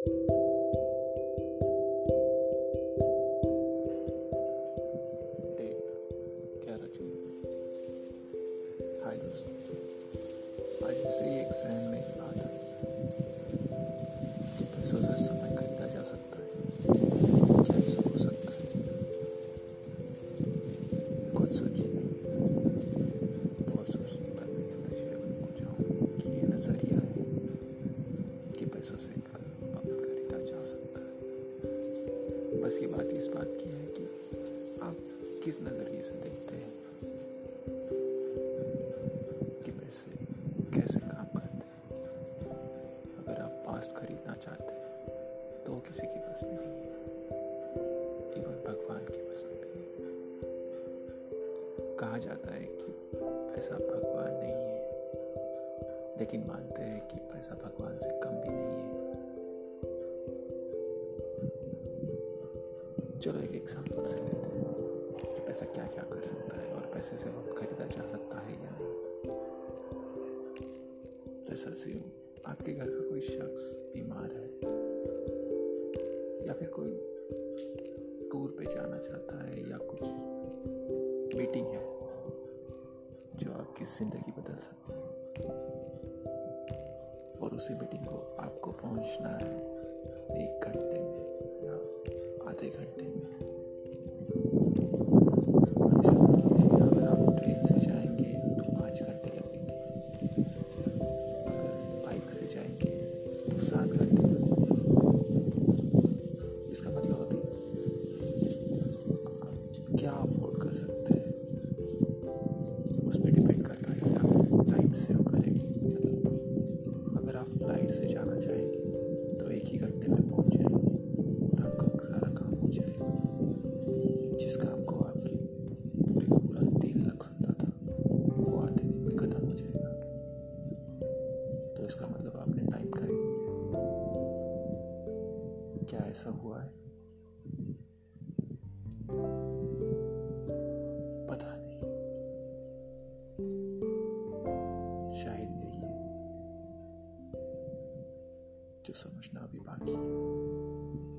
हाय दोस्तों। आज ऐसे ही एक सहन में बात आई तो पैसों से किस नज़रिए से देखते हैं? कि पैसे कैसे काम करते हैं? अगर आप पास्ट खरीदना चाहते हैं तो किसी के बस में नहीं है। इवन भगवान के बस में भी नहीं कहा जाता है कि पैसा भगवान नहीं है। लेकिन मानते हैं कि पैसा भगवान से कम भी नहीं है। चलो एक एग्ज़ाम्पल से लेते पैसे से वक्त खरीदा जा सकता है या नहीं। जैसा से आपके घर का कोई शख्स बीमार है, या फिर कोई टूर पे जाना चाहता है, या कुछ मीटिंग है जो आपकी ज़िंदगी बदल सकती है, और उसी मीटिंग को आपको पहुँचना है। जिस काम को आपकी पूरे का पूरा दिन लग सकता था, वो आधे दिन में खत्म हो जाएगा। तो इसका मतलब आपने टाइम लिया क्या ऐसा हुआ है? पता नहीं। शायद यही है जो समझना अभी बाकी है।